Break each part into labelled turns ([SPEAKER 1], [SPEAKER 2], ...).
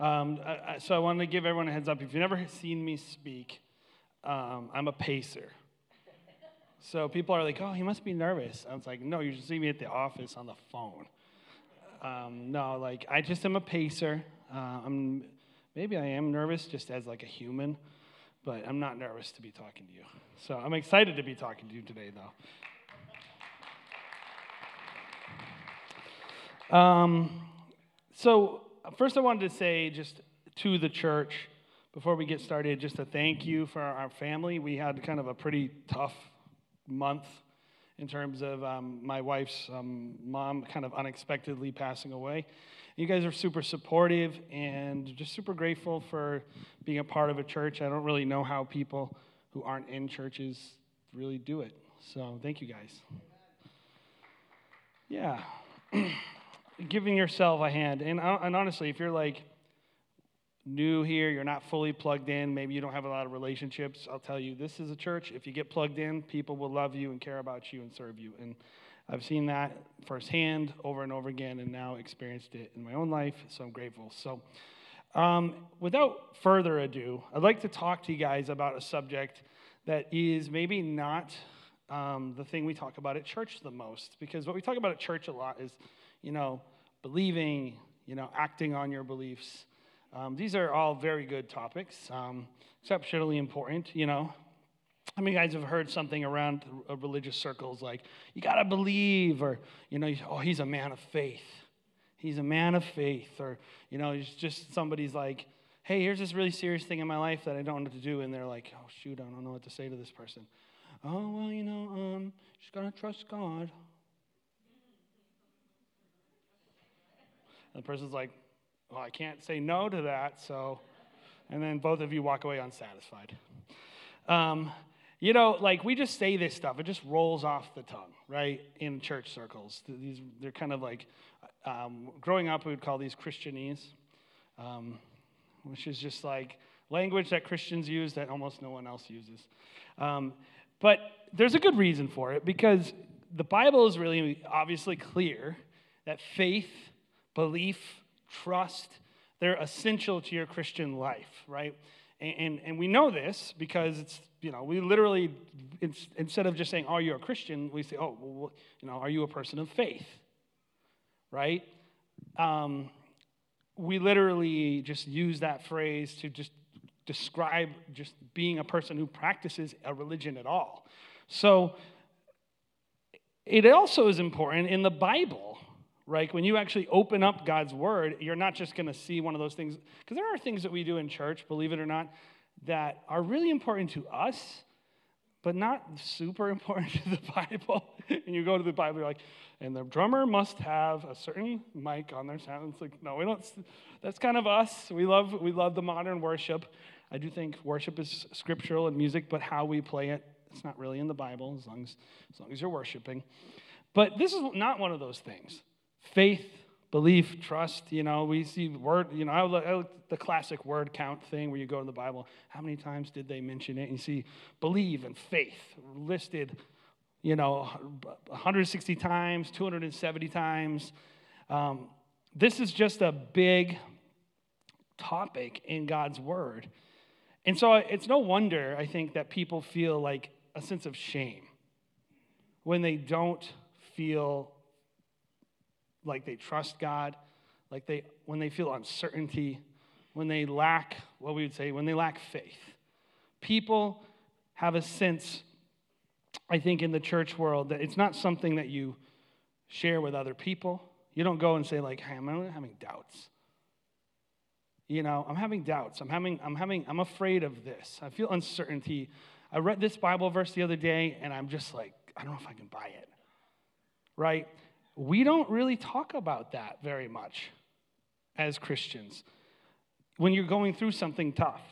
[SPEAKER 1] Um, I, I, so I wanted to give everyone a heads up. If you've never seen me speak, um, I'm a pacer. So people are like, oh, he must be nervous. I was like, no, you should see me at the office on the phone. Um, no, like, I just am a pacer. Uh, I'm, maybe I am nervous just as like a human, but I'm not nervous to be talking to you. So I'm excited to be talking to you today, though. Um, so first I wanted to say just to the church, before we get started, just a thank you for our family. We had kind of a pretty tough month in terms of um, my wife's um, mom kind of unexpectedly passing away. You guys are super supportive and just super grateful for being a part of a church. I don't really know how people who aren't in churches really do it. So thank you guys. Yeah. Giving yourself a hand. And, uh, and honestly, if you're like, new here, you're not fully plugged in, maybe you don't have a lot of relationships, I'll tell you, this is a church. If you get plugged in, people will love you and care about you and serve you. And I've seen that firsthand over and over again and now experienced it in my own life, so I'm grateful. So, um, without further ado, I'd like to talk to you guys about a subject that is maybe not um, the thing we talk about at church the most, because what we talk about at church a lot is, you know, believing, you know, acting on your beliefs. Um, these are all very good topics, um, exceptionally important, you know. How many guys have heard something around religious circles like, you got to believe, or, you know, oh, he's a man of faith. He's a man of faith. Or, you know, it's just somebody's like, hey, here's this really serious thing in my life that I don't know what to do. And they're like, oh, shoot, I don't know what to say to this person. Oh, well, you know, um, just got to trust God. And the person's like, well, I can't say no to that, so. And then both of you walk away unsatisfied. Um, you know, like we just say this stuff, it just rolls off the tongue, right? In church circles. These, they're kind of like, um, growing up, we would call these Christianese, um, which is just like language that Christians use that almost no one else uses. Um, but there's a good reason for it because the Bible is really obviously clear that faith, belief, trust, they're essential to your Christian life, right? And, and, and we know this because it's, you know, we literally, instead of just saying, are you a Christian, we say, oh, well, you know, are you a person of faith, right? Um, we literally just use that phrase to just describe just being a person who practices a religion at all. So it also is important in the Bible right? When you actually open up God's word, you're not just going to see one of those things, because there are things that we do in church, believe it or not, that are really important to us, but not super important to the Bible. and you go to the Bible, you're like, and the drummer must have a certain mic on their sound. It's like, no, we don't. That's kind of us. We love, we love the modern worship. I do think worship is scriptural and music, but how we play it, it's not really in the Bible as long as, as, long as you're worshiping. But this is not one of those things faith, belief, trust. You know, we see word, you know, I look, I look the classic word count thing where you go to the Bible. How many times did they mention it? And you see believe and faith listed, you know, 160 times, 270 times. Um, this is just a big topic in God's word. And so it's no wonder, I think, that people feel like a sense of shame when they don't feel like they trust God, like they when they feel uncertainty, when they lack what we would say when they lack faith. People have a sense I think in the church world that it's not something that you share with other people. You don't go and say like, "Hey, I'm having doubts." You know, I'm having doubts. I'm having I'm having I'm afraid of this. I feel uncertainty. I read this Bible verse the other day and I'm just like, I don't know if I can buy it. Right? We don't really talk about that very much as Christians. When you're going through something tough,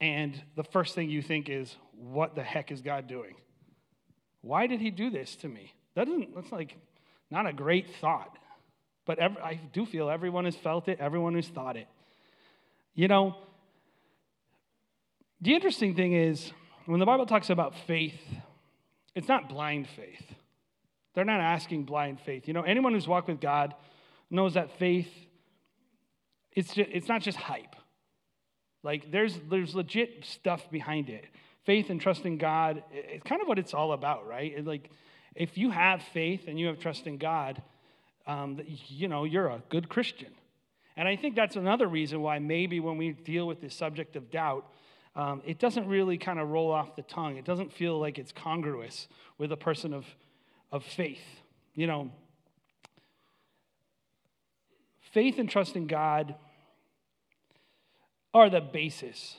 [SPEAKER 1] and the first thing you think is, what the heck is God doing? Why did he do this to me? That doesn't, that's like not a great thought. But every, I do feel everyone has felt it, everyone has thought it. You know, the interesting thing is, when the Bible talks about faith, it's not blind faith. They're not asking blind faith. You know, anyone who's walked with God knows that faith it's, just, it's not just hype. Like, there's, there's legit stuff behind it. Faith and trust in God, it's kind of what it's all about, right? It, like, if you have faith and you have trust in God, um, you know, you're a good Christian. And I think that's another reason why maybe when we deal with this subject of doubt, um, it doesn't really kind of roll off the tongue. It doesn't feel like it's congruous with a person of, of faith. You know, faith and trust in God are the basis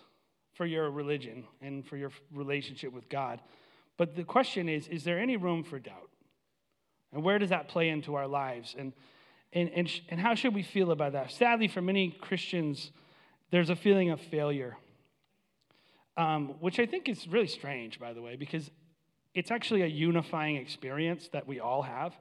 [SPEAKER 1] for your religion and for your relationship with God. But the question is is there any room for doubt? And where does that play into our lives? And, and, and, and how should we feel about that? Sadly, for many Christians, there's a feeling of failure, um, which I think is really strange, by the way, because it's actually a unifying experience that we all have.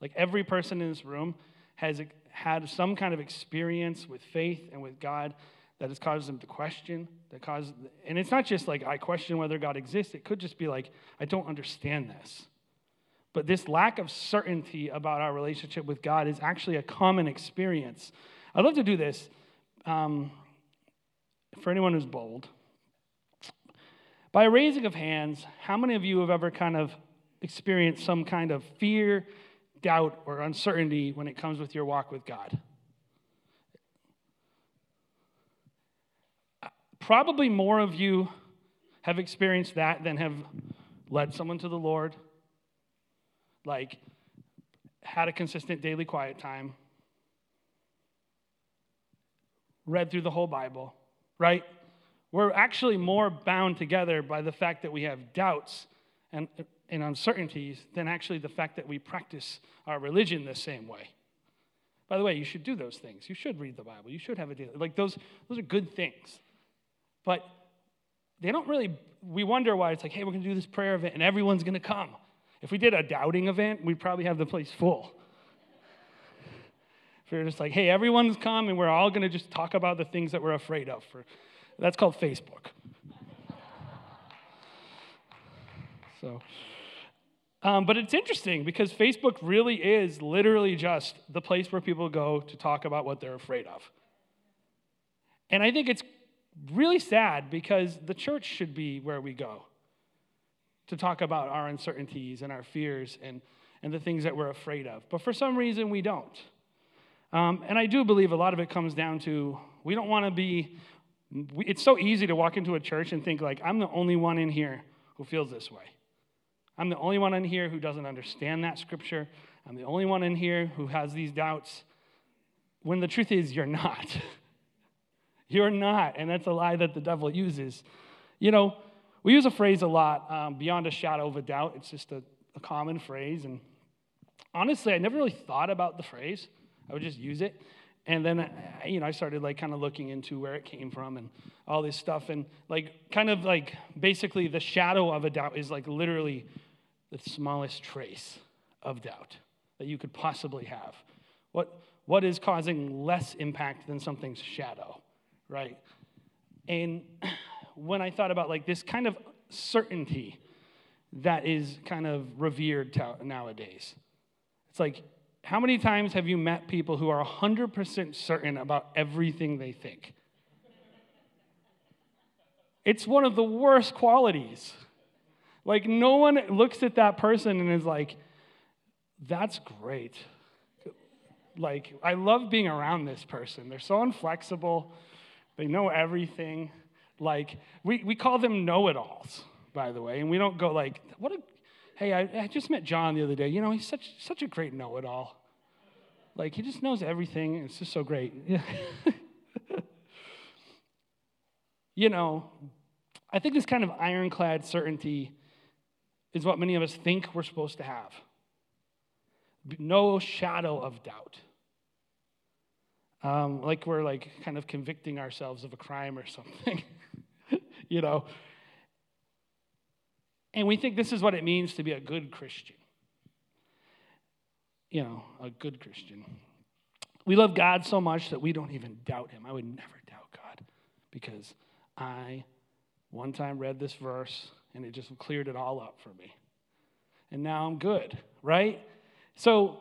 [SPEAKER 1] Like every person in this room has had some kind of experience with faith and with God that has caused them to question, that caused, and it's not just like I question whether God exists. It could just be like I don't understand this. But this lack of certainty about our relationship with God is actually a common experience. I'd love to do this um, for anyone who's bold. By raising of hands, how many of you have ever kind of experienced some kind of fear, doubt, or uncertainty when it comes with your walk with God? Probably more of you have experienced that than have led someone to the Lord like had a consistent daily quiet time, read through the whole Bible, right? We're actually more bound together by the fact that we have doubts and, and uncertainties than actually the fact that we practice our religion the same way. By the way, you should do those things. You should read the Bible. You should have a daily like those those are good things. But they don't really we wonder why it's like, hey, we're gonna do this prayer event and everyone's gonna come. If we did a doubting event, we'd probably have the place full. If we are just like, hey, everyone's come and we're all going to just talk about the things that we're afraid of. For, that's called Facebook. so, um, but it's interesting because Facebook really is literally just the place where people go to talk about what they're afraid of. And I think it's really sad because the church should be where we go to talk about our uncertainties and our fears and, and the things that we're afraid of. But for some reason, we don't. Um, and I do believe a lot of it comes down to we don't want to be, it's so easy to walk into a church and think, like, I'm the only one in here who feels this way. I'm the only one in here who doesn't understand that scripture. I'm the only one in here who has these doubts. When the truth is, you're not. you're not. And that's a lie that the devil uses. You know, we use a phrase a lot, um, beyond a shadow of a doubt. It's just a, a common phrase. And honestly, I never really thought about the phrase. I would just use it. And then, uh, you know, I started like kind of looking into where it came from and all this stuff. And like, kind of like basically the shadow of a doubt is like literally the smallest trace of doubt that you could possibly have. What, what is causing less impact than something's shadow, right? And when I thought about like this kind of certainty that is kind of revered nowadays. It's like, how many times have you met people who are 100% certain about everything they think? It's one of the worst qualities. Like, no one looks at that person and is like, that's great. Like, I love being around this person. They're so inflexible, they know everything. Like, we, we call them know it alls, by the way, and we don't go like, what a, hey, I, I just met John the other day. You know, he's such, such a great know it all. Like, he just knows everything. It's just so great. you know, I think this kind of ironclad certainty is what many of us think we're supposed to have. No shadow of doubt. Um, like we're like kind of convicting ourselves of a crime or something. you know. And we think this is what it means to be a good Christian. You know, a good Christian. We love God so much that we don't even doubt Him. I would never doubt God because I one time read this verse and it just cleared it all up for me. And now I'm good, right? So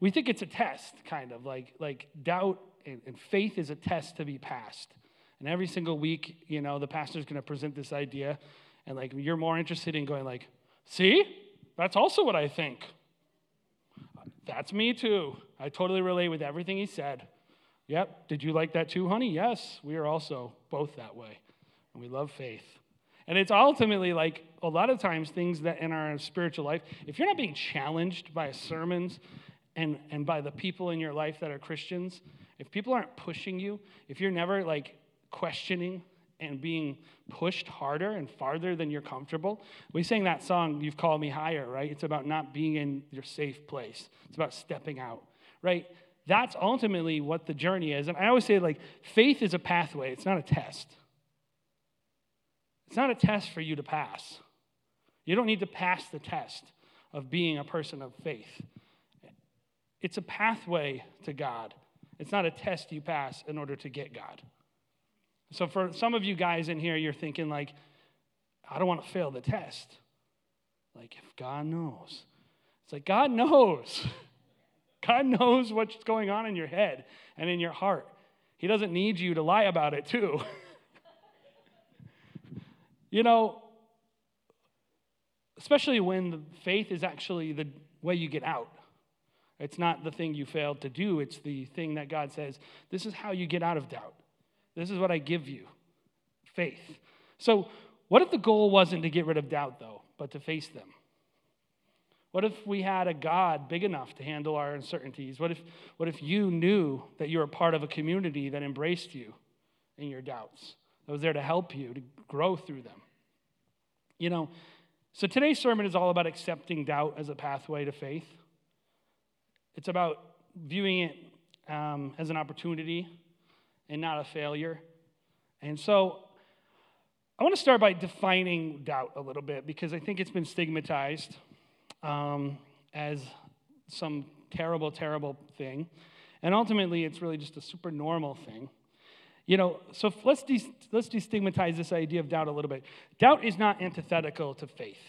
[SPEAKER 1] we think it's a test, kind of like, like doubt and, and faith is a test to be passed. And every single week, you know, the pastor's going to present this idea, and like you're more interested in going like, see, that's also what I think. That's me too. I totally relate with everything he said. Yep. Did you like that too, honey? Yes. We are also both that way. And we love faith. And it's ultimately like a lot of times things that in our spiritual life, if you're not being challenged by sermons and, and by the people in your life that are Christians, if people aren't pushing you, if you're never like questioning and being pushed harder and farther than you're comfortable. We sang that song, You've Called Me Higher, right? It's about not being in your safe place, it's about stepping out, right? That's ultimately what the journey is. And I always say, like, faith is a pathway, it's not a test. It's not a test for you to pass. You don't need to pass the test of being a person of faith. It's a pathway to God. It's not a test you pass in order to get God. So for some of you guys in here, you're thinking, like, I don't want to fail the test. Like, if God knows. It's like, God knows. God knows what's going on in your head and in your heart. He doesn't need you to lie about it, too. you know, especially when the faith is actually the way you get out. It's not the thing you failed to do, it's the thing that God says, this is how you get out of doubt. This is what I give you faith. So, what if the goal wasn't to get rid of doubt, though, but to face them? What if we had a God big enough to handle our uncertainties? What if, what if you knew that you were part of a community that embraced you in your doubts, that was there to help you, to grow through them? You know, so today's sermon is all about accepting doubt as a pathway to faith. It's about viewing it um, as an opportunity and not a failure. And so I want to start by defining doubt a little bit because I think it's been stigmatized um, as some terrible, terrible thing. And ultimately, it's really just a super normal thing. You know, so let's, de- let's destigmatize this idea of doubt a little bit. Doubt is not antithetical to faith.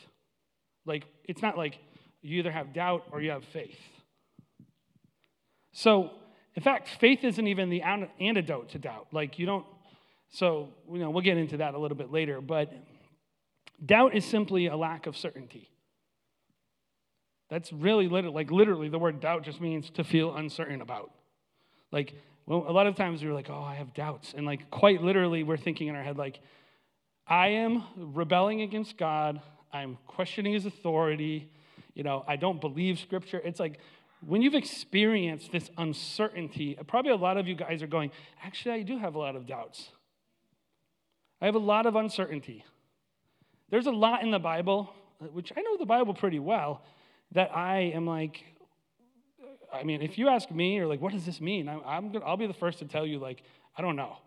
[SPEAKER 1] Like, it's not like you either have doubt or you have faith. So, in fact, faith isn't even the antidote to doubt. Like, you don't, so, you know, we'll get into that a little bit later, but doubt is simply a lack of certainty. That's really literally, like literally, the word doubt just means to feel uncertain about. Like, well, a lot of times we're like, oh, I have doubts. And like, quite literally, we're thinking in our head, like, I am rebelling against God. I'm questioning his authority. You know, I don't believe scripture. It's like when you've experienced this uncertainty, probably a lot of you guys are going, actually, I do have a lot of doubts. I have a lot of uncertainty. There's a lot in the Bible, which I know the Bible pretty well, that I am like, I mean, if you ask me, or like, what does this mean? I'm, I'm gonna, I'll be the first to tell you, like, I don't know.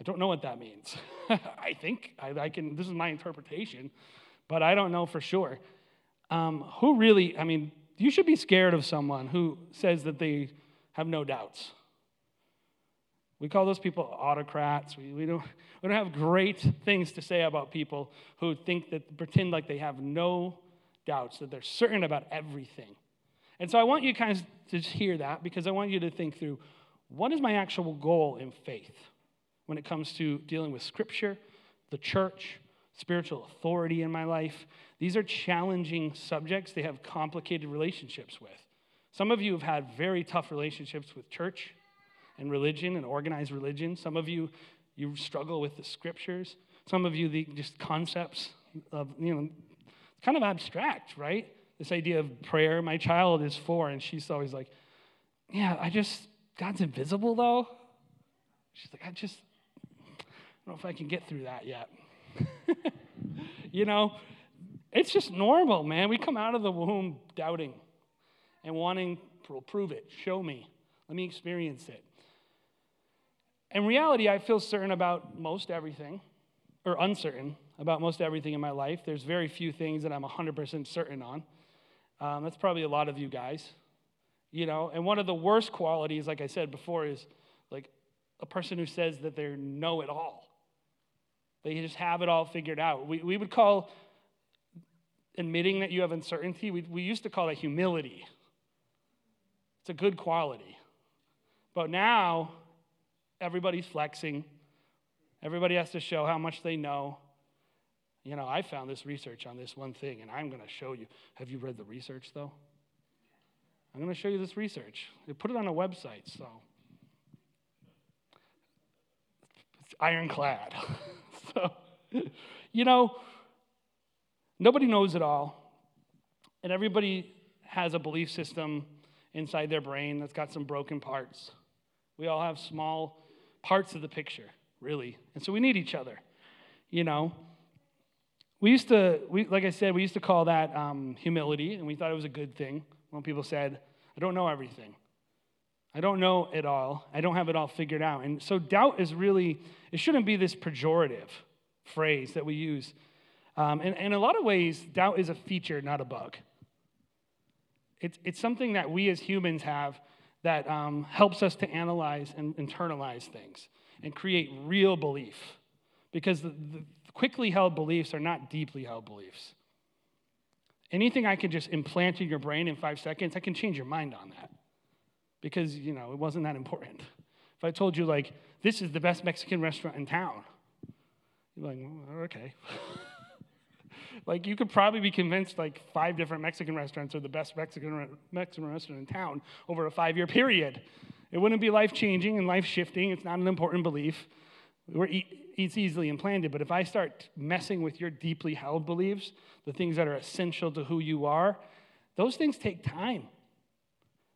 [SPEAKER 1] I don't know what that means. I think I, I, can, this is my interpretation, but I don't know for sure. Um, who really, I mean, you should be scared of someone who says that they have no doubts. We call those people autocrats. We, we, don't, we don't have great things to say about people who think that pretend like they have no doubts, that they're certain about everything. And so I want you of to hear that because I want you to think through what is my actual goal in faith when it comes to dealing with Scripture, the church, spiritual authority in my life. These are challenging subjects they have complicated relationships with. Some of you have had very tough relationships with church and religion and organized religion. Some of you, you struggle with the scriptures. Some of you, the just concepts of, you know, kind of abstract, right? This idea of prayer. My child is four, and she's always like, Yeah, I just, God's invisible though. She's like, I just, I don't know if I can get through that yet. you know, it's just normal, man. We come out of the womb doubting and wanting to prove it. Show me. Let me experience it. In reality, I feel certain about most everything, or uncertain about most everything in my life. There's very few things that I'm 100% certain on. Um, that's probably a lot of you guys. You know, and one of the worst qualities, like I said before, is like a person who says that they know it all. They just have it all figured out. We, we would call admitting that you have uncertainty, we, we used to call that humility. It's a good quality. But now everybody's flexing. Everybody has to show how much they know. You know, I found this research on this one thing, and I'm going to show you. Have you read the research, though? I'm going to show you this research. They put it on a website, so it's ironclad. so, you know, nobody knows it all, and everybody has a belief system inside their brain that's got some broken parts. We all have small parts of the picture, really. And so we need each other, you know. We used to, we, like I said, we used to call that um, humility, and we thought it was a good thing when people said, I don't know everything. I don't know it all. I don't have it all figured out. And so doubt is really, it shouldn't be this pejorative phrase that we use. Um, and, and in a lot of ways, doubt is a feature, not a bug. It's, it's something that we as humans have that um, helps us to analyze and internalize things and create real belief. Because the, the quickly held beliefs are not deeply held beliefs. Anything I can just implant in your brain in five seconds, I can change your mind on that. Because, you know, it wasn't that important. If I told you, like, this is the best Mexican restaurant in town, you're like, well, okay. like, you could probably be convinced, like, five different Mexican restaurants are the best Mexican, Mexican restaurant in town over a five year period. It wouldn't be life changing and life shifting. It's not an important belief. it's easily implanted, but if I start messing with your deeply held beliefs, the things that are essential to who you are, those things take time.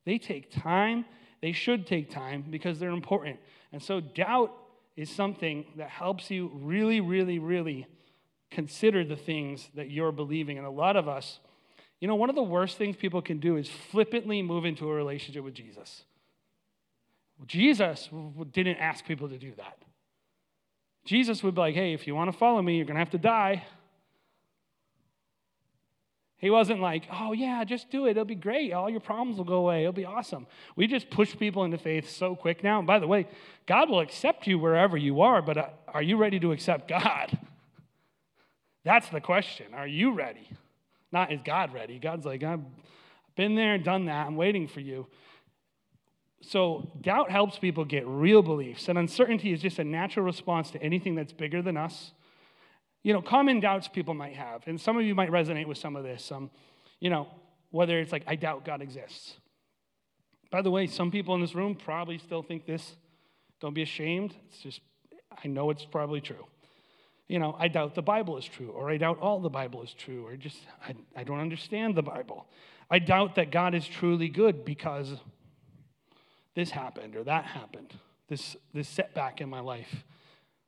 [SPEAKER 1] They take time. They should take time because they're important. And so, doubt is something that helps you really, really, really consider the things that you're believing. And a lot of us, you know, one of the worst things people can do is flippantly move into a relationship with Jesus. Jesus didn't ask people to do that. Jesus would be like, hey, if you want to follow me, you're going to have to die. He wasn't like, oh, yeah, just do it. It'll be great. All your problems will go away. It'll be awesome. We just push people into faith so quick now. And by the way, God will accept you wherever you are, but uh, are you ready to accept God? That's the question. Are you ready? Not is God ready? God's like, I've been there, done that. I'm waiting for you. So, doubt helps people get real beliefs, and uncertainty is just a natural response to anything that's bigger than us. You know, common doubts people might have, and some of you might resonate with some of this. Um, you know, whether it's like, I doubt God exists. By the way, some people in this room probably still think this. Don't be ashamed. It's just, I know it's probably true. You know, I doubt the Bible is true, or I doubt all the Bible is true, or just, I, I don't understand the Bible. I doubt that God is truly good because this happened or that happened, this, this setback in my life.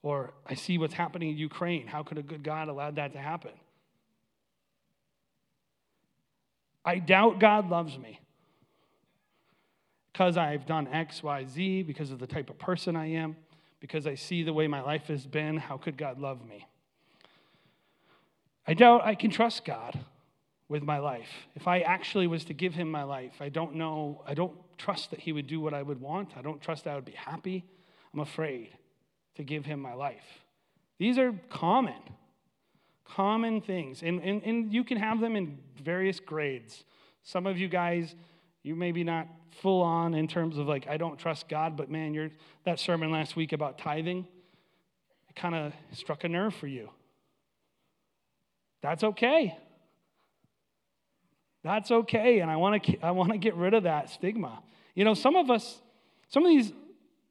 [SPEAKER 1] Or I see what's happening in Ukraine. How could a good God allow that to happen? I doubt God loves me because I've done X, Y, Z, because of the type of person I am, because I see the way my life has been. How could God love me? I doubt I can trust God with my life. If I actually was to give him my life, I don't know, I don't trust that he would do what I would want. I don't trust that I would be happy. I'm afraid to give him my life. These are common, common things. And, and, and you can have them in various grades. Some of you guys, you maybe not full on in terms of like, I don't trust God, but man, you're, that sermon last week about tithing, it kind of struck a nerve for you. That's okay. That's okay. And I want to I want to get rid of that stigma. You know, some of us, some of these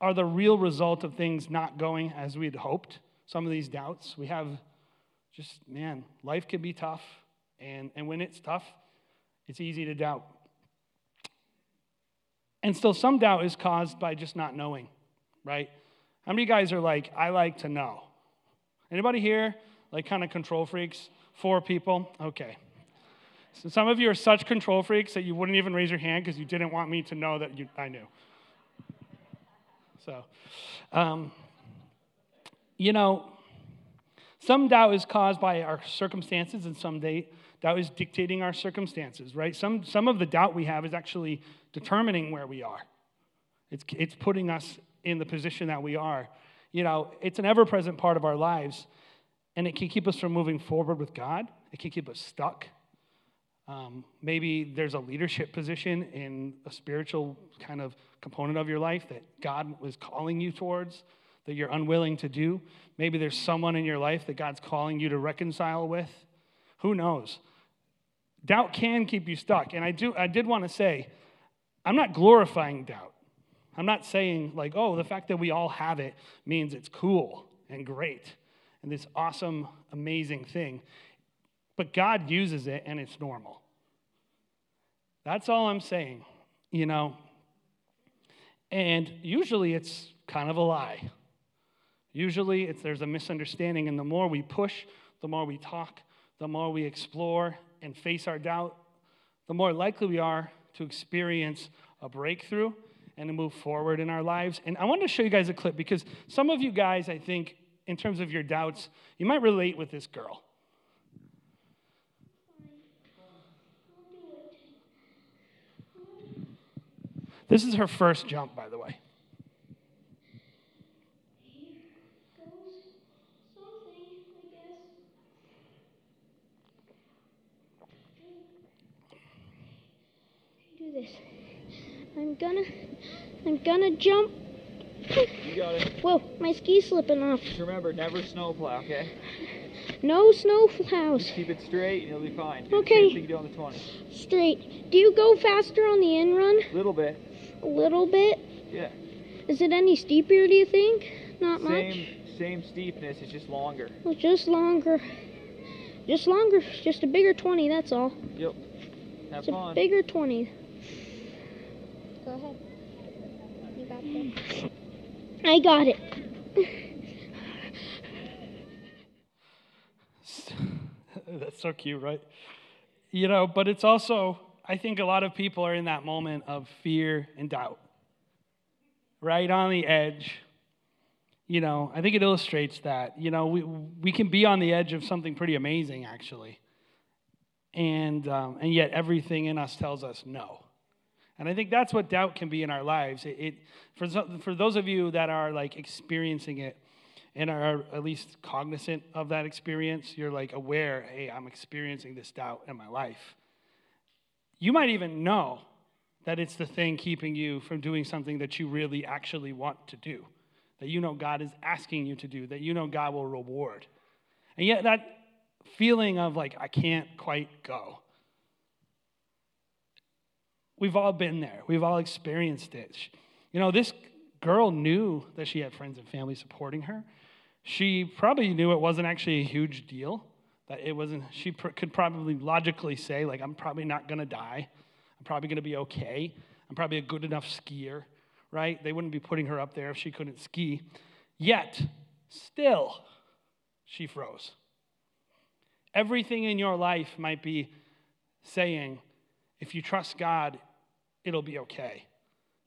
[SPEAKER 1] are the real result of things not going as we'd hoped. Some of these doubts. We have just, man, life can be tough. And, and when it's tough, it's easy to doubt. And still, some doubt is caused by just not knowing, right? How many guys are like, I like to know? Anybody here, like kind of control freaks? Four people? Okay. So some of you are such control freaks that you wouldn't even raise your hand because you didn't want me to know that you, I knew. So, um, you know, some doubt is caused by our circumstances, and some doubt is dictating our circumstances, right? Some, some of the doubt we have is actually determining where we are. It's, it's putting us in the position that we are. You know, it's an ever present part of our lives, and it can keep us from moving forward with God. It can keep us stuck. Um, maybe there's a leadership position in a spiritual kind of component of your life that God was calling you towards that you're unwilling to do. Maybe there's someone in your life that God's calling you to reconcile with. Who knows? Doubt can keep you stuck. And I, do, I did want to say, I'm not glorifying doubt. I'm not saying, like, oh, the fact that we all have it means it's cool and great and this awesome, amazing thing. But God uses it and it's normal. That's all I'm saying, you know. And usually it's kind of a lie. Usually it's, there's a misunderstanding, and the more we push, the more we talk, the more we explore and face our doubt, the more likely we are to experience a breakthrough and to move forward in our lives. And I wanted to show you guys a clip because some of you guys, I think, in terms of your doubts, you might relate with this girl. This is her first jump, by the way.
[SPEAKER 2] Do this. I'm gonna, I'm gonna jump.
[SPEAKER 3] You got it.
[SPEAKER 2] Whoa, my ski's slipping off.
[SPEAKER 3] Just remember, never snowplow, okay?
[SPEAKER 2] No snow plows.
[SPEAKER 3] Just keep it straight and you'll be fine. Do
[SPEAKER 2] Okay.
[SPEAKER 3] Same you do on the 20.
[SPEAKER 2] Straight. Do you go faster on the in run?
[SPEAKER 3] A little bit.
[SPEAKER 2] A little bit.
[SPEAKER 3] Yeah.
[SPEAKER 2] Is it any steeper? Do you think? Not much.
[SPEAKER 3] Same same steepness, it's just longer.
[SPEAKER 2] Well, just longer. Just longer. Just a bigger 20. That's all.
[SPEAKER 3] Yep. Have
[SPEAKER 2] It's a
[SPEAKER 3] fun.
[SPEAKER 2] bigger 20. Go ahead. You got this. I got it.
[SPEAKER 1] That's so cute, right? You know, but it's also, I think a lot of people are in that moment of fear and doubt, right on the edge. You know, I think it illustrates that. You know, we, we can be on the edge of something pretty amazing, actually. And, um, and yet everything in us tells us no. And I think that's what doubt can be in our lives. It, it for, for those of you that are like experiencing it and are at least cognizant of that experience, you're like aware, hey, I'm experiencing this doubt in my life. You might even know that it's the thing keeping you from doing something that you really actually want to do, that you know God is asking you to do, that you know God will reward. And yet, that feeling of like, I can't quite go. We've all been there. We've all experienced it. You know, this girl knew that she had friends and family supporting her. She probably knew it wasn't actually a huge deal. That it wasn't. She pr- could probably logically say, like, I'm probably not gonna die. I'm probably gonna be okay. I'm probably a good enough skier, right? They wouldn't be putting her up there if she couldn't ski. Yet, still, she froze. Everything in your life might be saying, if you trust God, it'll be okay.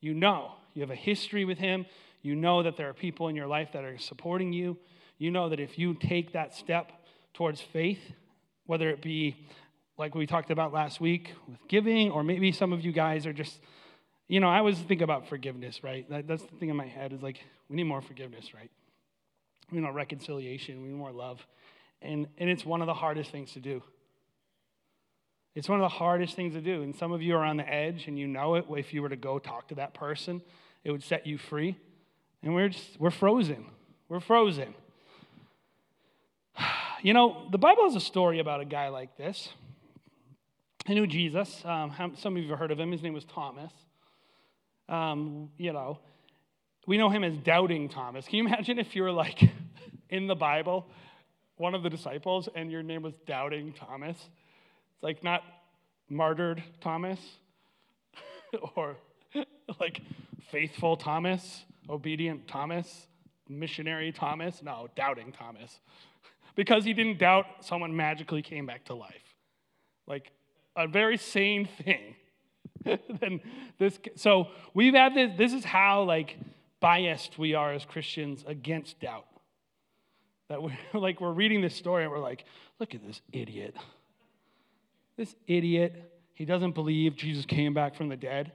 [SPEAKER 1] You know, you have a history with Him. You know that there are people in your life that are supporting you. You know that if you take that step towards faith, whether it be like we talked about last week with giving, or maybe some of you guys are just, you know, I always think about forgiveness, right? That, that's the thing in my head is like, we need more forgiveness, right? We need more reconciliation, we need more love. And, and it's one of the hardest things to do. It's one of the hardest things to do. And some of you are on the edge and you know it. If you were to go talk to that person, it would set you free. And we're just, we're frozen. We're frozen. You know, the Bible has a story about a guy like this. I knew Jesus. Um, some of you have heard of him. His name was Thomas. Um, you know, we know him as Doubting Thomas. Can you imagine if you were like in the Bible, one of the disciples, and your name was Doubting Thomas? It's like not martyred Thomas or like faithful Thomas, obedient Thomas, missionary Thomas. No, doubting Thomas. Because he didn't doubt someone magically came back to life. Like a very sane thing. then this so we've had this this is how like biased we are as Christians against doubt. That we're like we're reading this story and we're like, look at this idiot. This idiot, he doesn't believe Jesus came back from the dead.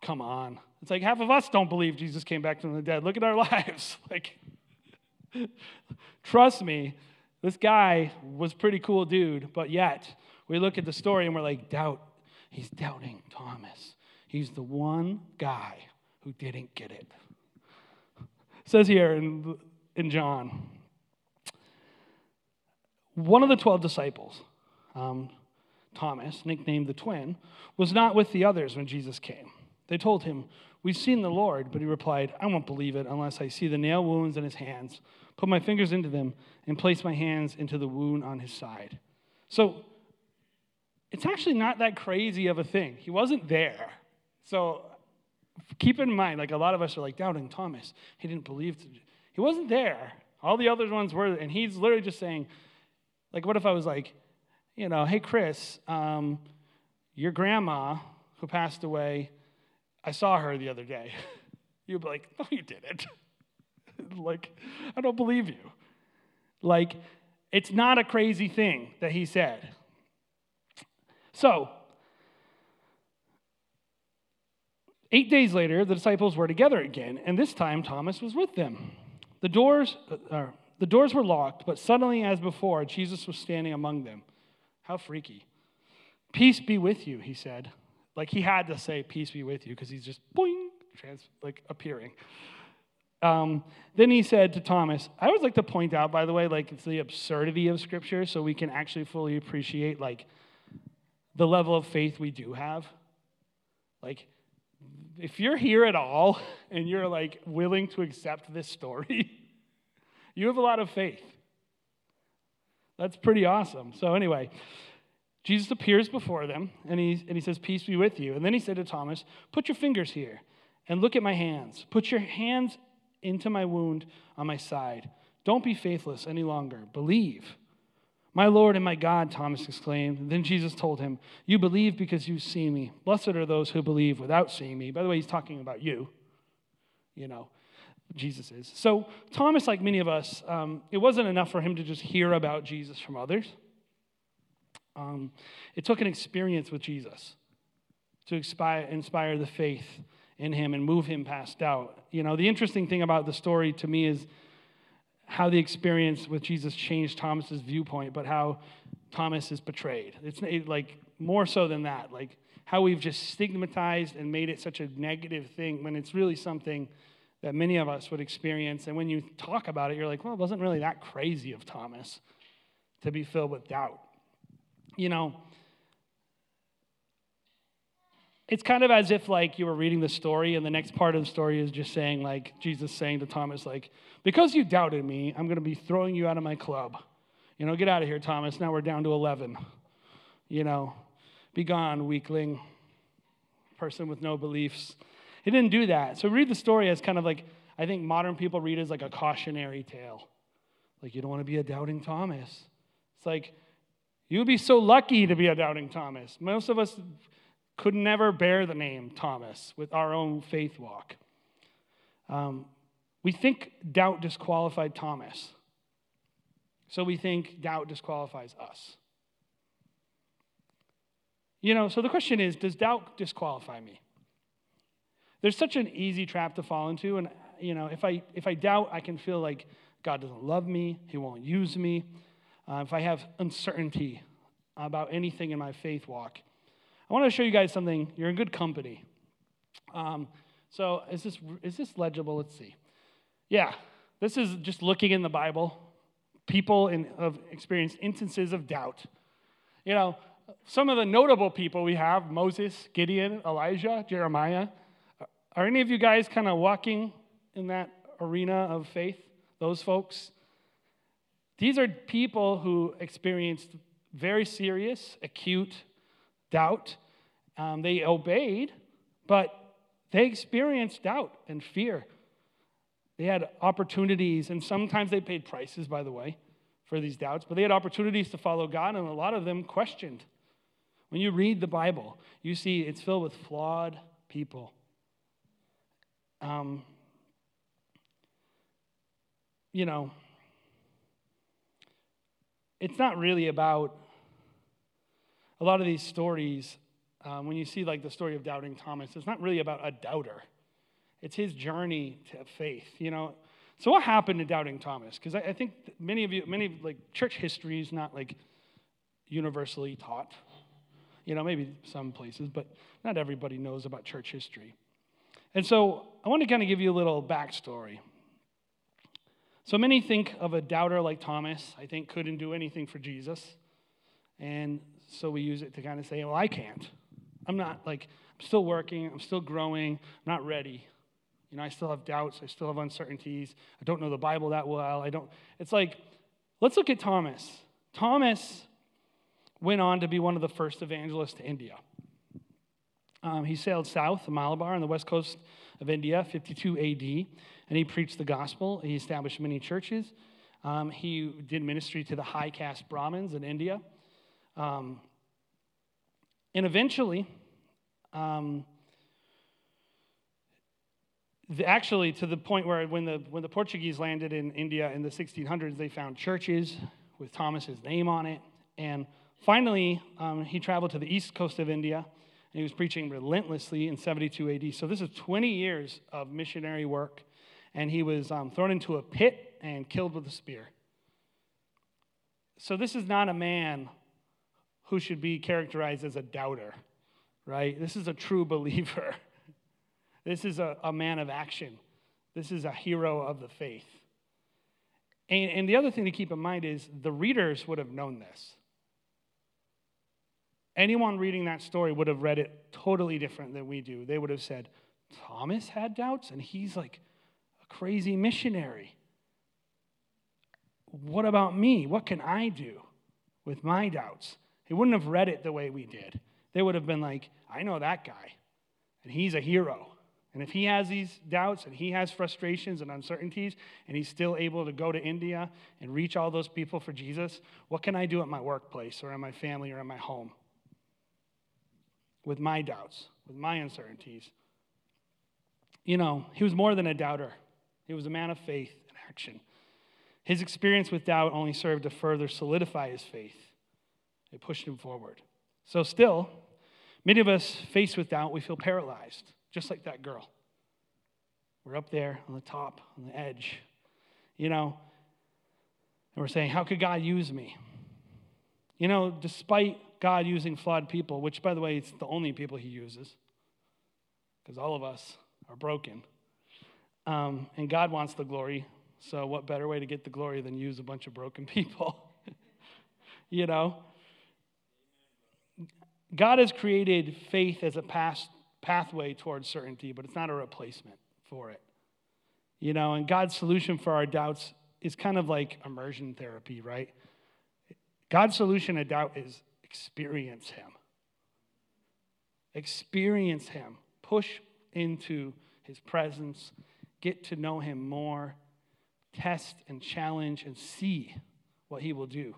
[SPEAKER 1] Come on. It's like half of us don't believe Jesus came back from the dead. Look at our lives. Like, trust me, this guy was pretty cool dude, but yet we look at the story and we're like, doubt, he's doubting Thomas. He's the one guy who didn't get it. It says here in, in John, one of the 12 disciples, um, Thomas, nicknamed the twin, was not with the others when Jesus came. They told him, We've seen the Lord. But he replied, I won't believe it unless I see the nail wounds in his hands, put my fingers into them, and place my hands into the wound on his side. So it's actually not that crazy of a thing. He wasn't there. So keep in mind, like a lot of us are like doubting Thomas. He didn't believe. He wasn't there. All the other ones were, and he's literally just saying, like, what if I was like, you know, hey, Chris, um, your grandma who passed away, I saw her the other day. You'd be like, no, you didn't. like, I don't believe you. Like, it's not a crazy thing that he said. So, eight days later, the disciples were together again, and this time Thomas was with them. The doors, uh, the doors were locked, but suddenly, as before, Jesus was standing among them. How freaky. Peace be with you, he said. Like he had to say, Peace be with you, because he's just boing, trans, like appearing. Um, then he said to Thomas, I always like to point out, by the way, like it's the absurdity of Scripture so we can actually fully appreciate like the level of faith we do have. Like, if you're here at all and you're like willing to accept this story, you have a lot of faith. That's pretty awesome. So, anyway, Jesus appears before them and he, and he says, Peace be with you. And then he said to Thomas, Put your fingers here and look at my hands. Put your hands into my wound on my side. Don't be faithless any longer. Believe. My Lord and my God, Thomas exclaimed. Then Jesus told him, You believe because you see me. Blessed are those who believe without seeing me. By the way, he's talking about you. You know, Jesus is. So, Thomas, like many of us, um, it wasn't enough for him to just hear about Jesus from others. Um, it took an experience with Jesus to inspire, inspire the faith in him and move him past doubt. You know, the interesting thing about the story to me is how the experience with Jesus changed Thomas's viewpoint, but how Thomas is betrayed. It's like more so than that, like how we've just stigmatized and made it such a negative thing when it's really something that many of us would experience. And when you talk about it, you're like, well, it wasn't really that crazy of Thomas to be filled with doubt. You know, it's kind of as if like you were reading the story and the next part of the story is just saying like jesus saying to thomas like because you doubted me i'm going to be throwing you out of my club. You know get out of here thomas. Now we're down to 11 you know be gone weakling person with no beliefs he didn't do that so read the story as kind of like i think modern people read as like a cautionary tale like you don't want to be a doubting thomas it's like you would be so lucky to be a doubting Thomas. Most of us could never bear the name Thomas with our own faith walk. Um, we think doubt disqualified Thomas. So we think doubt disqualifies us. You know, so the question is does doubt disqualify me? There's such an easy trap to fall into. And, you know, if I, if I doubt, I can feel like God doesn't love me, He won't use me uh, if I have uncertainty about anything in my faith walk. I want to show you guys something. You're in good company. Um, so is this is this legible? Let's see. Yeah, this is just looking in the Bible. People in, have experienced instances of doubt. You know, some of the notable people we have: Moses, Gideon, Elijah, Jeremiah. Are any of you guys kind of walking in that arena of faith? Those folks. These are people who experienced very serious, acute doubt. Um, they obeyed, but they experienced doubt and fear. They had opportunities, and sometimes they paid prices, by the way, for these doubts, but they had opportunities to follow God, and a lot of them questioned. When you read the Bible, you see it's filled with flawed people. Um, you know, it's not really about a lot of these stories. Um, when you see like the story of doubting Thomas, it's not really about a doubter. It's his journey to faith. You know. So what happened to doubting Thomas? Because I, I, think many of you, many like church history is not like universally taught. You know, maybe some places, but not everybody knows about church history. And so I want to kind of give you a little backstory. So many think of a doubter like Thomas, I think couldn't do anything for Jesus. And so we use it to kind of say, well, I can't. I'm not like, I'm still working, I'm still growing, I'm not ready. You know, I still have doubts, I still have uncertainties. I don't know the Bible that well. I don't, it's like, let's look at Thomas. Thomas went on to be one of the first evangelists to India. Um, he sailed south to Malabar on the west coast of India, 52 AD, and he preached the gospel. He established many churches. Um, he did ministry to the high caste Brahmins in India. Um, and eventually, um, the, actually, to the point where when the, when the Portuguese landed in India in the 1600s, they found churches with Thomas's name on it. And finally, um, he traveled to the east coast of India and he was preaching relentlessly in 72 AD. So this is 20 years of missionary work. And he was um, thrown into a pit and killed with a spear. So this is not a man who should be characterized as a doubter, right? This is a true believer. This is a, a man of action. This is a hero of the faith. And, and the other thing to keep in mind is the readers would have known this. Anyone reading that story would have read it totally different than we do. They would have said, Thomas had doubts, and he's like a crazy missionary. What about me? What can I do with my doubts? They wouldn't have read it the way we did. They would have been like, I know that guy, and he's a hero. And if he has these doubts and he has frustrations and uncertainties, and he's still able to go to India and reach all those people for Jesus, what can I do at my workplace or in my family or in my home? With my doubts, with my uncertainties. You know, he was more than a doubter, he was a man of faith and action. His experience with doubt only served to further solidify his faith. It pushed him forward. So, still, many of us faced with doubt, we feel paralyzed, just like that girl. We're up there on the top, on the edge, you know, and we're saying, How could God use me? You know, despite God using flawed people, which, by the way, it's the only people he uses, because all of us are broken. Um, and God wants the glory. So, what better way to get the glory than use a bunch of broken people? you know? God has created faith as a past pathway towards certainty, but it's not a replacement for it. You know, and God's solution for our doubts is kind of like immersion therapy, right? God's solution to doubt is experience Him. Experience Him. Push into His presence. Get to know Him more. Test and challenge and see what He will do.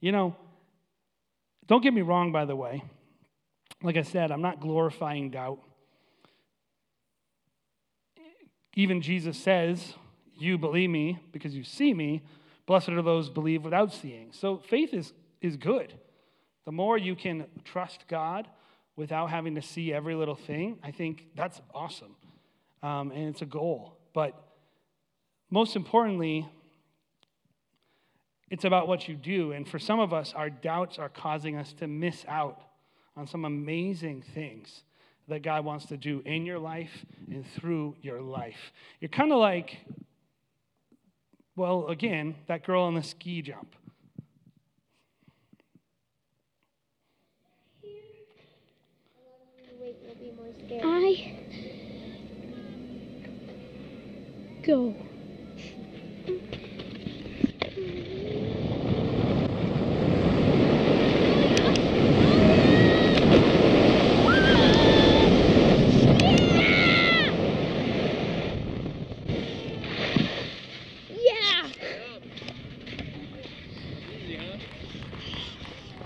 [SPEAKER 1] You know, don't get me wrong, by the way. Like I said, I'm not glorifying doubt. Even Jesus says, You believe me because you see me. Blessed are those who believe without seeing. So faith is, is good. The more you can trust God without having to see every little thing, I think that's awesome. Um, and it's a goal. But most importantly, it's about what you do. And for some of us, our doubts are causing us to miss out on some amazing things that God wants to do in your life and through your life. You're kind of like, well, again, that girl on the ski jump.
[SPEAKER 2] I go. Yeah.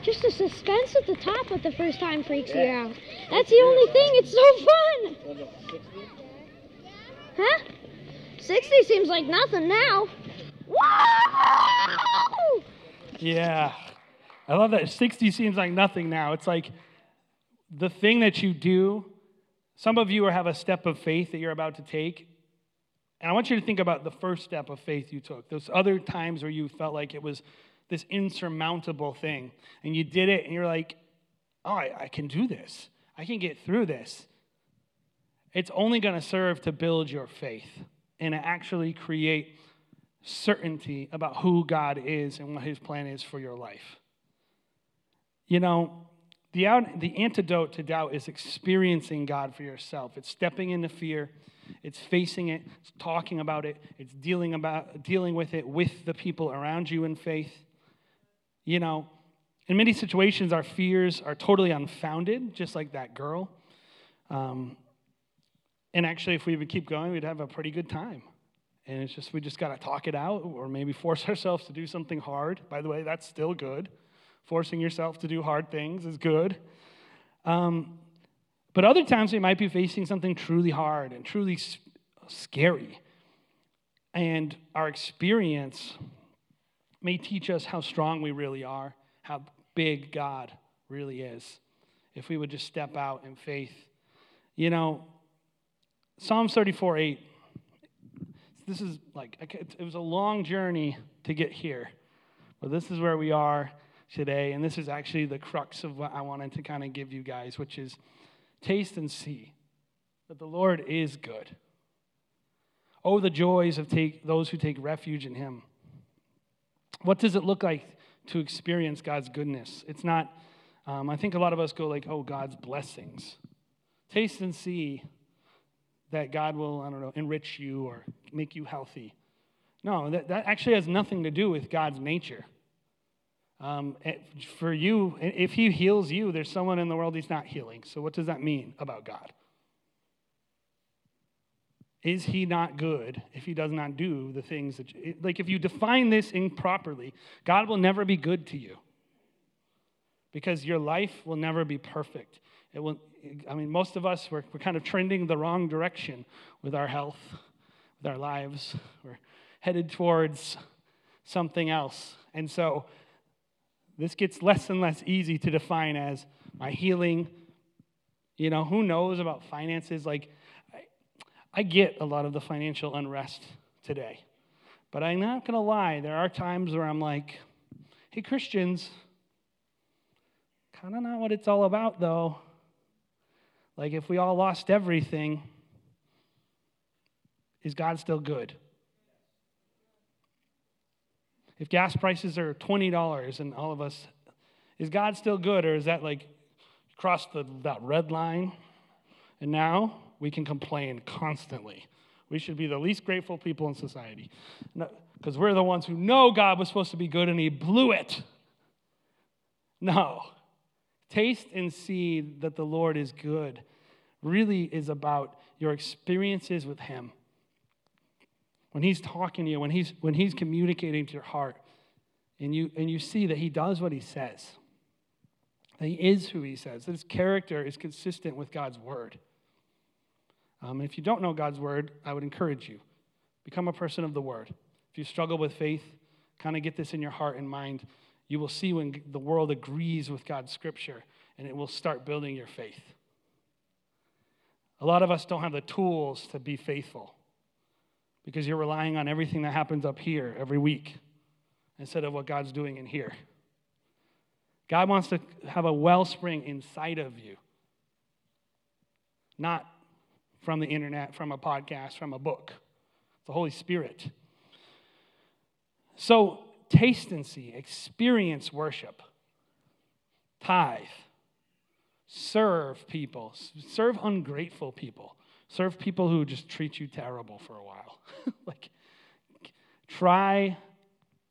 [SPEAKER 2] Just the suspense at the top at the first time freaks you out. That's the only thing. It's so fun. Huh? 60 seems like nothing now. Wow!
[SPEAKER 1] Yeah. I love that. 60 seems like nothing now. It's like the thing that you do. Some of you have a step of faith that you're about to take. And I want you to think about the first step of faith you took. Those other times where you felt like it was this insurmountable thing. And you did it, and you're like, oh, I, I can do this. I can get through this. It's only going to serve to build your faith and actually create certainty about who God is and what his plan is for your life. You know, the, out, the antidote to doubt is experiencing God for yourself. It's stepping into fear, it's facing it, it's talking about it, it's dealing, about, dealing with it with the people around you in faith. You know, in many situations, our fears are totally unfounded, just like that girl. Um, and actually, if we would keep going, we'd have a pretty good time. And it's just, we just got to talk it out or maybe force ourselves to do something hard. By the way, that's still good. Forcing yourself to do hard things is good. Um, but other times we might be facing something truly hard and truly scary. And our experience may teach us how strong we really are, how big God really is, if we would just step out in faith. You know, Psalm 34 8, this is like, it was a long journey to get here. But this is where we are today. And this is actually the crux of what I wanted to kind of give you guys, which is taste and see that the Lord is good. Oh, the joys of take, those who take refuge in Him. What does it look like to experience God's goodness? It's not, um, I think a lot of us go like, oh, God's blessings. Taste and see that God will, I don't know, enrich you or make you healthy. No, that, that actually has nothing to do with God's nature. Um, for you, if He heals you, there's someone in the world He's not healing. So, what does that mean about God? Is He not good if He does not do the things that, you, like, if you define this improperly, God will never be good to you because your life will never be perfect. It will, I mean, most of us, we're, we're kind of trending the wrong direction with our health, with our lives. We're headed towards something else. And so, this gets less and less easy to define as my healing. You know, who knows about finances? Like, I, get a lot of the financial unrest today. But I'm not going to lie, there are times where I'm like, hey, Christians, kind of not what it's all about, though. Like, if we all lost everything, is God still good? If gas prices are $20 and all of us, is God still good or is that like crossed the, that red line? And now we can complain constantly. We should be the least grateful people in society because no, we're the ones who know God was supposed to be good and he blew it. No. Taste and see that the Lord is good really is about your experiences with him when he's talking to you, when he's, when he's communicating to your heart, and you, and you see that he does what he says, that he is who he says, that his character is consistent with God's word. Um, if you don't know God's word, I would encourage you become a person of the word. If you struggle with faith, kind of get this in your heart and mind. You will see when the world agrees with God's scripture, and it will start building your faith. A lot of us don't have the tools to be faithful because you're relying on everything that happens up here every week instead of what God's doing in here. God wants to have a wellspring inside of you, not from the internet, from a podcast, from a book. The Holy Spirit. So, taste and see, experience worship, tithe, serve people, serve ungrateful people. Serve people who just treat you terrible for a while. like, try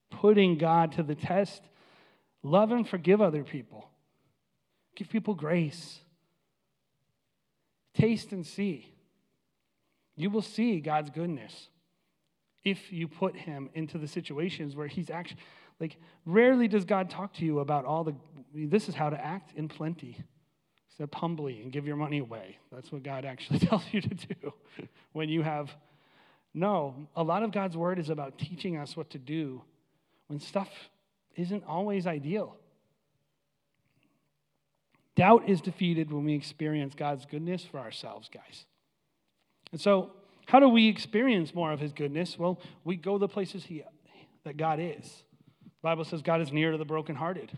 [SPEAKER 1] putting God to the test. Love and forgive other people. Give people grace. Taste and see. You will see God's goodness if you put him into the situations where he's actually like rarely does God talk to you about all the this is how to act in plenty. Step humbly and give your money away. That's what God actually tells you to do when you have. No, a lot of God's word is about teaching us what to do when stuff isn't always ideal. Doubt is defeated when we experience God's goodness for ourselves, guys. And so, how do we experience more of His goodness? Well, we go the places he, that God is, Bible says God is near to the brokenhearted.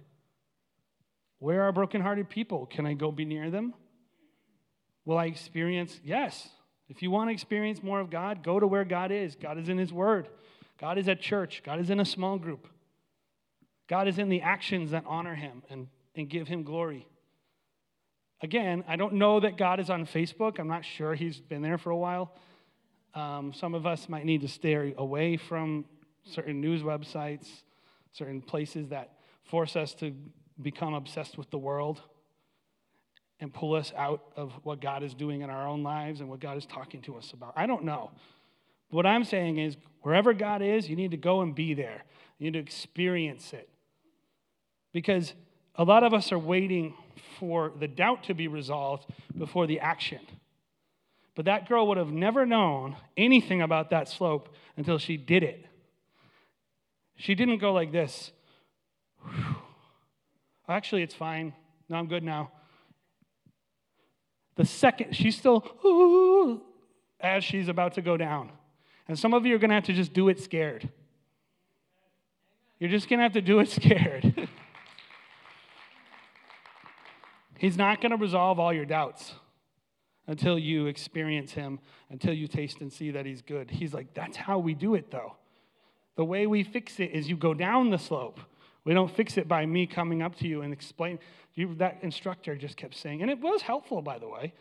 [SPEAKER 1] Where are brokenhearted people? Can I go be near them? Will I experience? Yes. If you want to experience more of God, go to where God is. God is in His Word. God is at church. God is in a small group. God is in the actions that honor Him and, and give Him glory. Again, I don't know that God is on Facebook. I'm not sure He's been there for a while. Um, some of us might need to stay away from certain news websites, certain places that force us to become obsessed with the world and pull us out of what God is doing in our own lives and what God is talking to us about. I don't know. What I'm saying is, wherever God is, you need to go and be there. You need to experience it. Because a lot of us are waiting for the doubt to be resolved before the action. But that girl would have never known anything about that slope until she did it. She didn't go like this. Actually, it's fine. No, I'm good now. The second, she's still as she's about to go down. And some of you are going to have to just do it scared. You're just going to have to do it scared. He's not going to resolve all your doubts until you experience Him, until you taste and see that He's good. He's like, that's how we do it, though. The way we fix it is you go down the slope. We don't fix it by me coming up to you and explain. You, that instructor just kept saying, and it was helpful, by the way.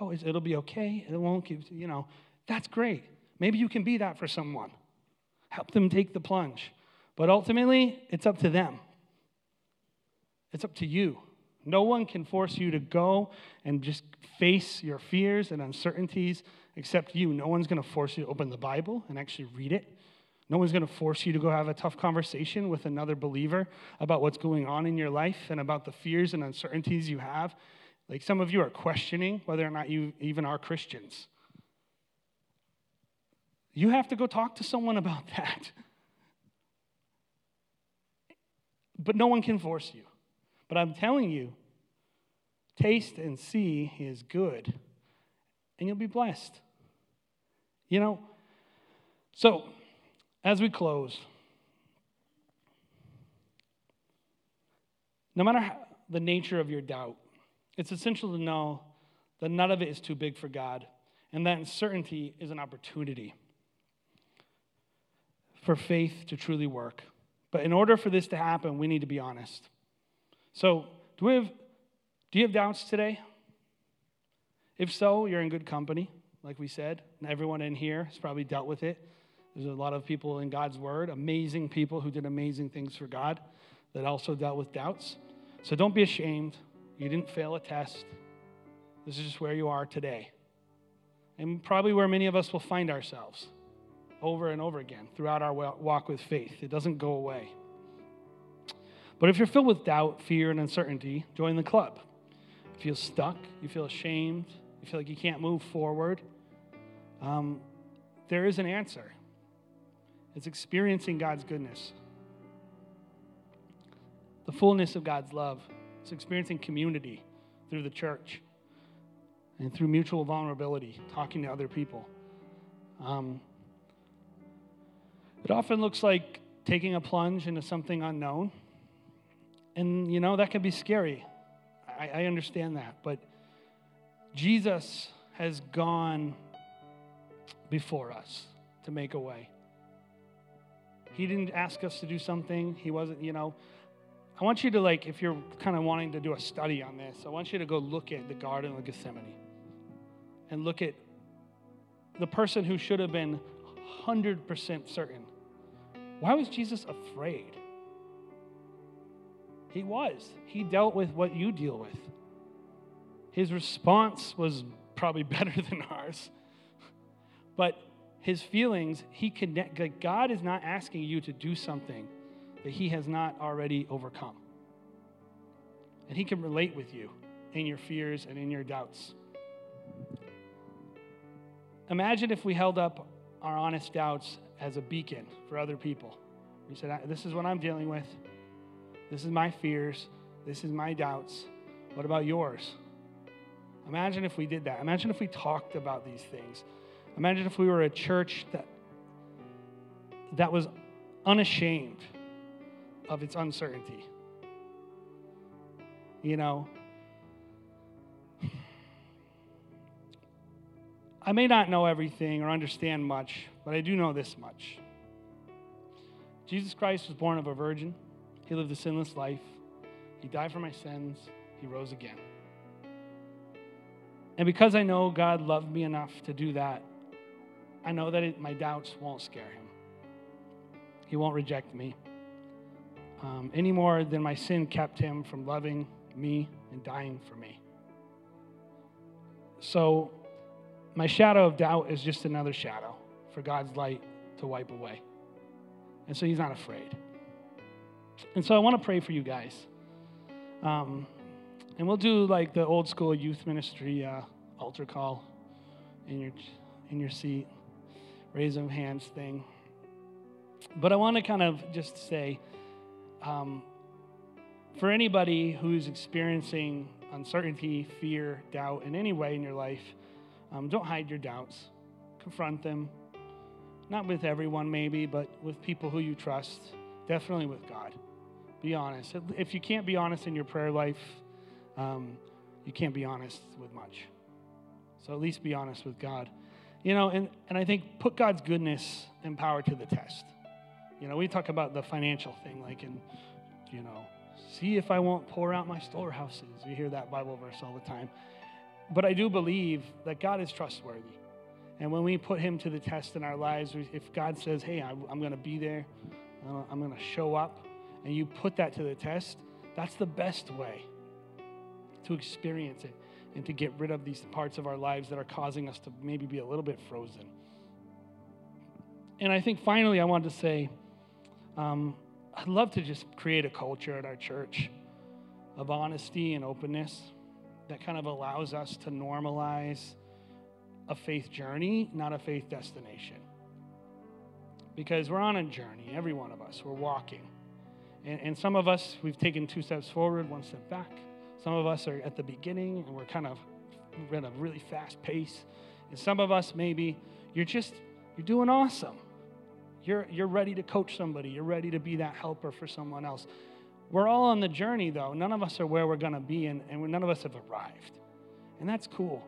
[SPEAKER 1] Oh, it'll be okay. It won't give, you know. That's great. Maybe you can be that for someone. Help them take the plunge. But ultimately, it's up to them. It's up to you. No one can force you to go and just face your fears and uncertainties except you. No one's going to force you to open the Bible and actually read it. No one's going to force you to go have a tough conversation with another believer about what's going on in your life and about the fears and uncertainties you have. Like some of you are questioning whether or not you even are Christians. You have to go talk to someone about that. But no one can force you. But I'm telling you, taste and see is good, and you'll be blessed. You know, so as we close, no matter how, the nature of your doubt, it's essential to know that none of it is too big for God, and that uncertainty is an opportunity for faith to truly work. But in order for this to happen, we need to be honest. So, do we have do you have doubts today? If so, you're in good company, like we said. Everyone in here has probably dealt with it. There's a lot of people in God's word, amazing people who did amazing things for God that also dealt with doubts. So don't be ashamed. You didn't fail a test. This is just where you are today. And probably where many of us will find ourselves over and over again throughout our walk with faith. It doesn't go away. But if you're filled with doubt, fear, and uncertainty, join the club. If you feel stuck, you feel ashamed, you feel like you can't move forward, um, there is an answer. It's experiencing God's goodness, the fullness of God's love. It's experiencing community through the church and through mutual vulnerability, talking to other people. Um, it often looks like taking a plunge into something unknown. And, you know, that can be scary. I, I understand that. But Jesus has gone before us to make a way. He didn't ask us to do something. He wasn't, you know. I want you to, like, if you're kind of wanting to do a study on this, I want you to go look at the Garden of Gethsemane and look at the person who should have been 100% certain. Why was Jesus afraid? He was. He dealt with what you deal with. His response was probably better than ours. But his feelings, he connect like God is not asking you to do something that he has not already overcome. And he can relate with you in your fears and in your doubts. Imagine if we held up our honest doubts as a beacon for other people. We said, This is what I'm dealing with. This is my fears. This is my doubts. What about yours? Imagine if we did that. Imagine if we talked about these things. Imagine if we were a church that, that was unashamed of its uncertainty. You know, I may not know everything or understand much, but I do know this much. Jesus Christ was born of a virgin. He lived a sinless life. He died for my sins. He rose again. And because I know God loved me enough to do that, I know that it, my doubts won't scare him. He won't reject me um, any more than my sin kept him from loving me and dying for me. So, my shadow of doubt is just another shadow for God's light to wipe away. And so, he's not afraid. And so, I want to pray for you guys. Um, and we'll do like the old school youth ministry uh, altar call in your, in your seat, raise of hands thing. But I want to kind of just say, um, for anybody who's experiencing uncertainty, fear, doubt in any way in your life, um, don't hide your doubts. Confront them. Not with everyone, maybe, but with people who you trust. Definitely with God. Be honest. If you can't be honest in your prayer life, um, you can't be honest with much. So at least be honest with God. You know, and, and I think put God's goodness and power to the test. You know, we talk about the financial thing, like in, you know, see if I won't pour out my storehouses. You hear that Bible verse all the time. But I do believe that God is trustworthy. And when we put Him to the test in our lives, if God says, hey, I'm going to be there, I'm going to show up, and you put that to the test, that's the best way to experience it and to get rid of these parts of our lives that are causing us to maybe be a little bit frozen. And I think finally, I want to say, um, I'd love to just create a culture at our church of honesty and openness that kind of allows us to normalize a faith journey, not a faith destination. Because we're on a journey, every one of us, we're walking. And, and some of us, we've taken two steps forward, one step back. Some of us are at the beginning and we're kind of we're at a really fast pace. And some of us, maybe, you're just, you're doing awesome. You're, you're ready to coach somebody, you're ready to be that helper for someone else. We're all on the journey, though. None of us are where we're going to be, and, and none of us have arrived. And that's cool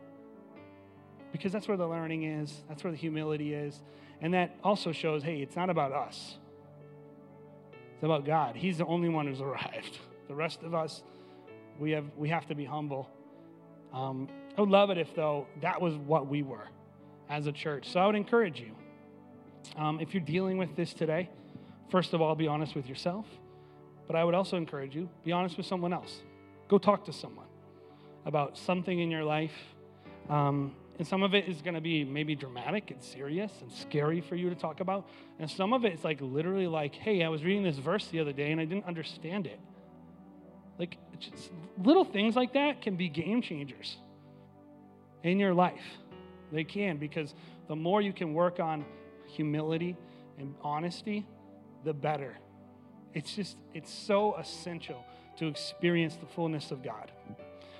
[SPEAKER 1] because that's where the learning is, that's where the humility is. And that also shows hey, it's not about us, it's about God. He's the only one who's arrived. The rest of us, we have, we have to be humble. Um, I would love it if, though, that was what we were as a church. So I would encourage you um, if you're dealing with this today, first of all, be honest with yourself. But I would also encourage you, be honest with someone else. Go talk to someone about something in your life. Um, and some of it is going to be maybe dramatic and serious and scary for you to talk about. And some of it is like literally like, hey, I was reading this verse the other day and I didn't understand it. Like little things like that can be game changers in your life. They can because the more you can work on humility and honesty, the better. It's just, it's so essential to experience the fullness of God.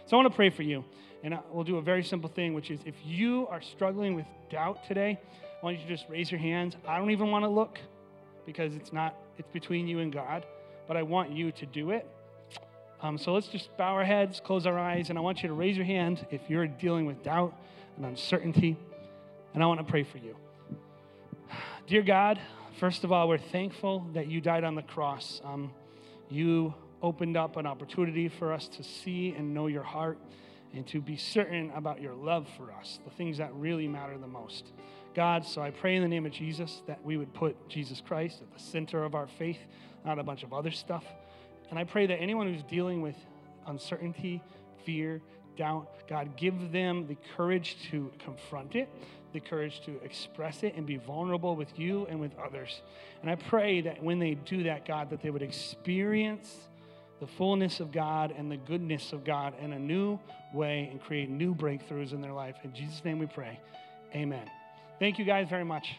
[SPEAKER 1] So I want to pray for you. And we'll do a very simple thing, which is if you are struggling with doubt today, I want you to just raise your hands? I don't even want to look because it's not, it's between you and God, but I want you to do it. Um, so let's just bow our heads, close our eyes, and I want you to raise your hand if you're dealing with doubt and uncertainty. And I want to pray for you. Dear God, first of all, we're thankful that you died on the cross. Um, you opened up an opportunity for us to see and know your heart and to be certain about your love for us, the things that really matter the most. God, so I pray in the name of Jesus that we would put Jesus Christ at the center of our faith, not a bunch of other stuff. And I pray that anyone who's dealing with uncertainty, fear, doubt, God, give them the courage to confront it, the courage to express it and be vulnerable with you and with others. And I pray that when they do that, God, that they would experience the fullness of God and the goodness of God in a new way and create new breakthroughs in their life. In Jesus' name we pray. Amen. Thank you guys very much.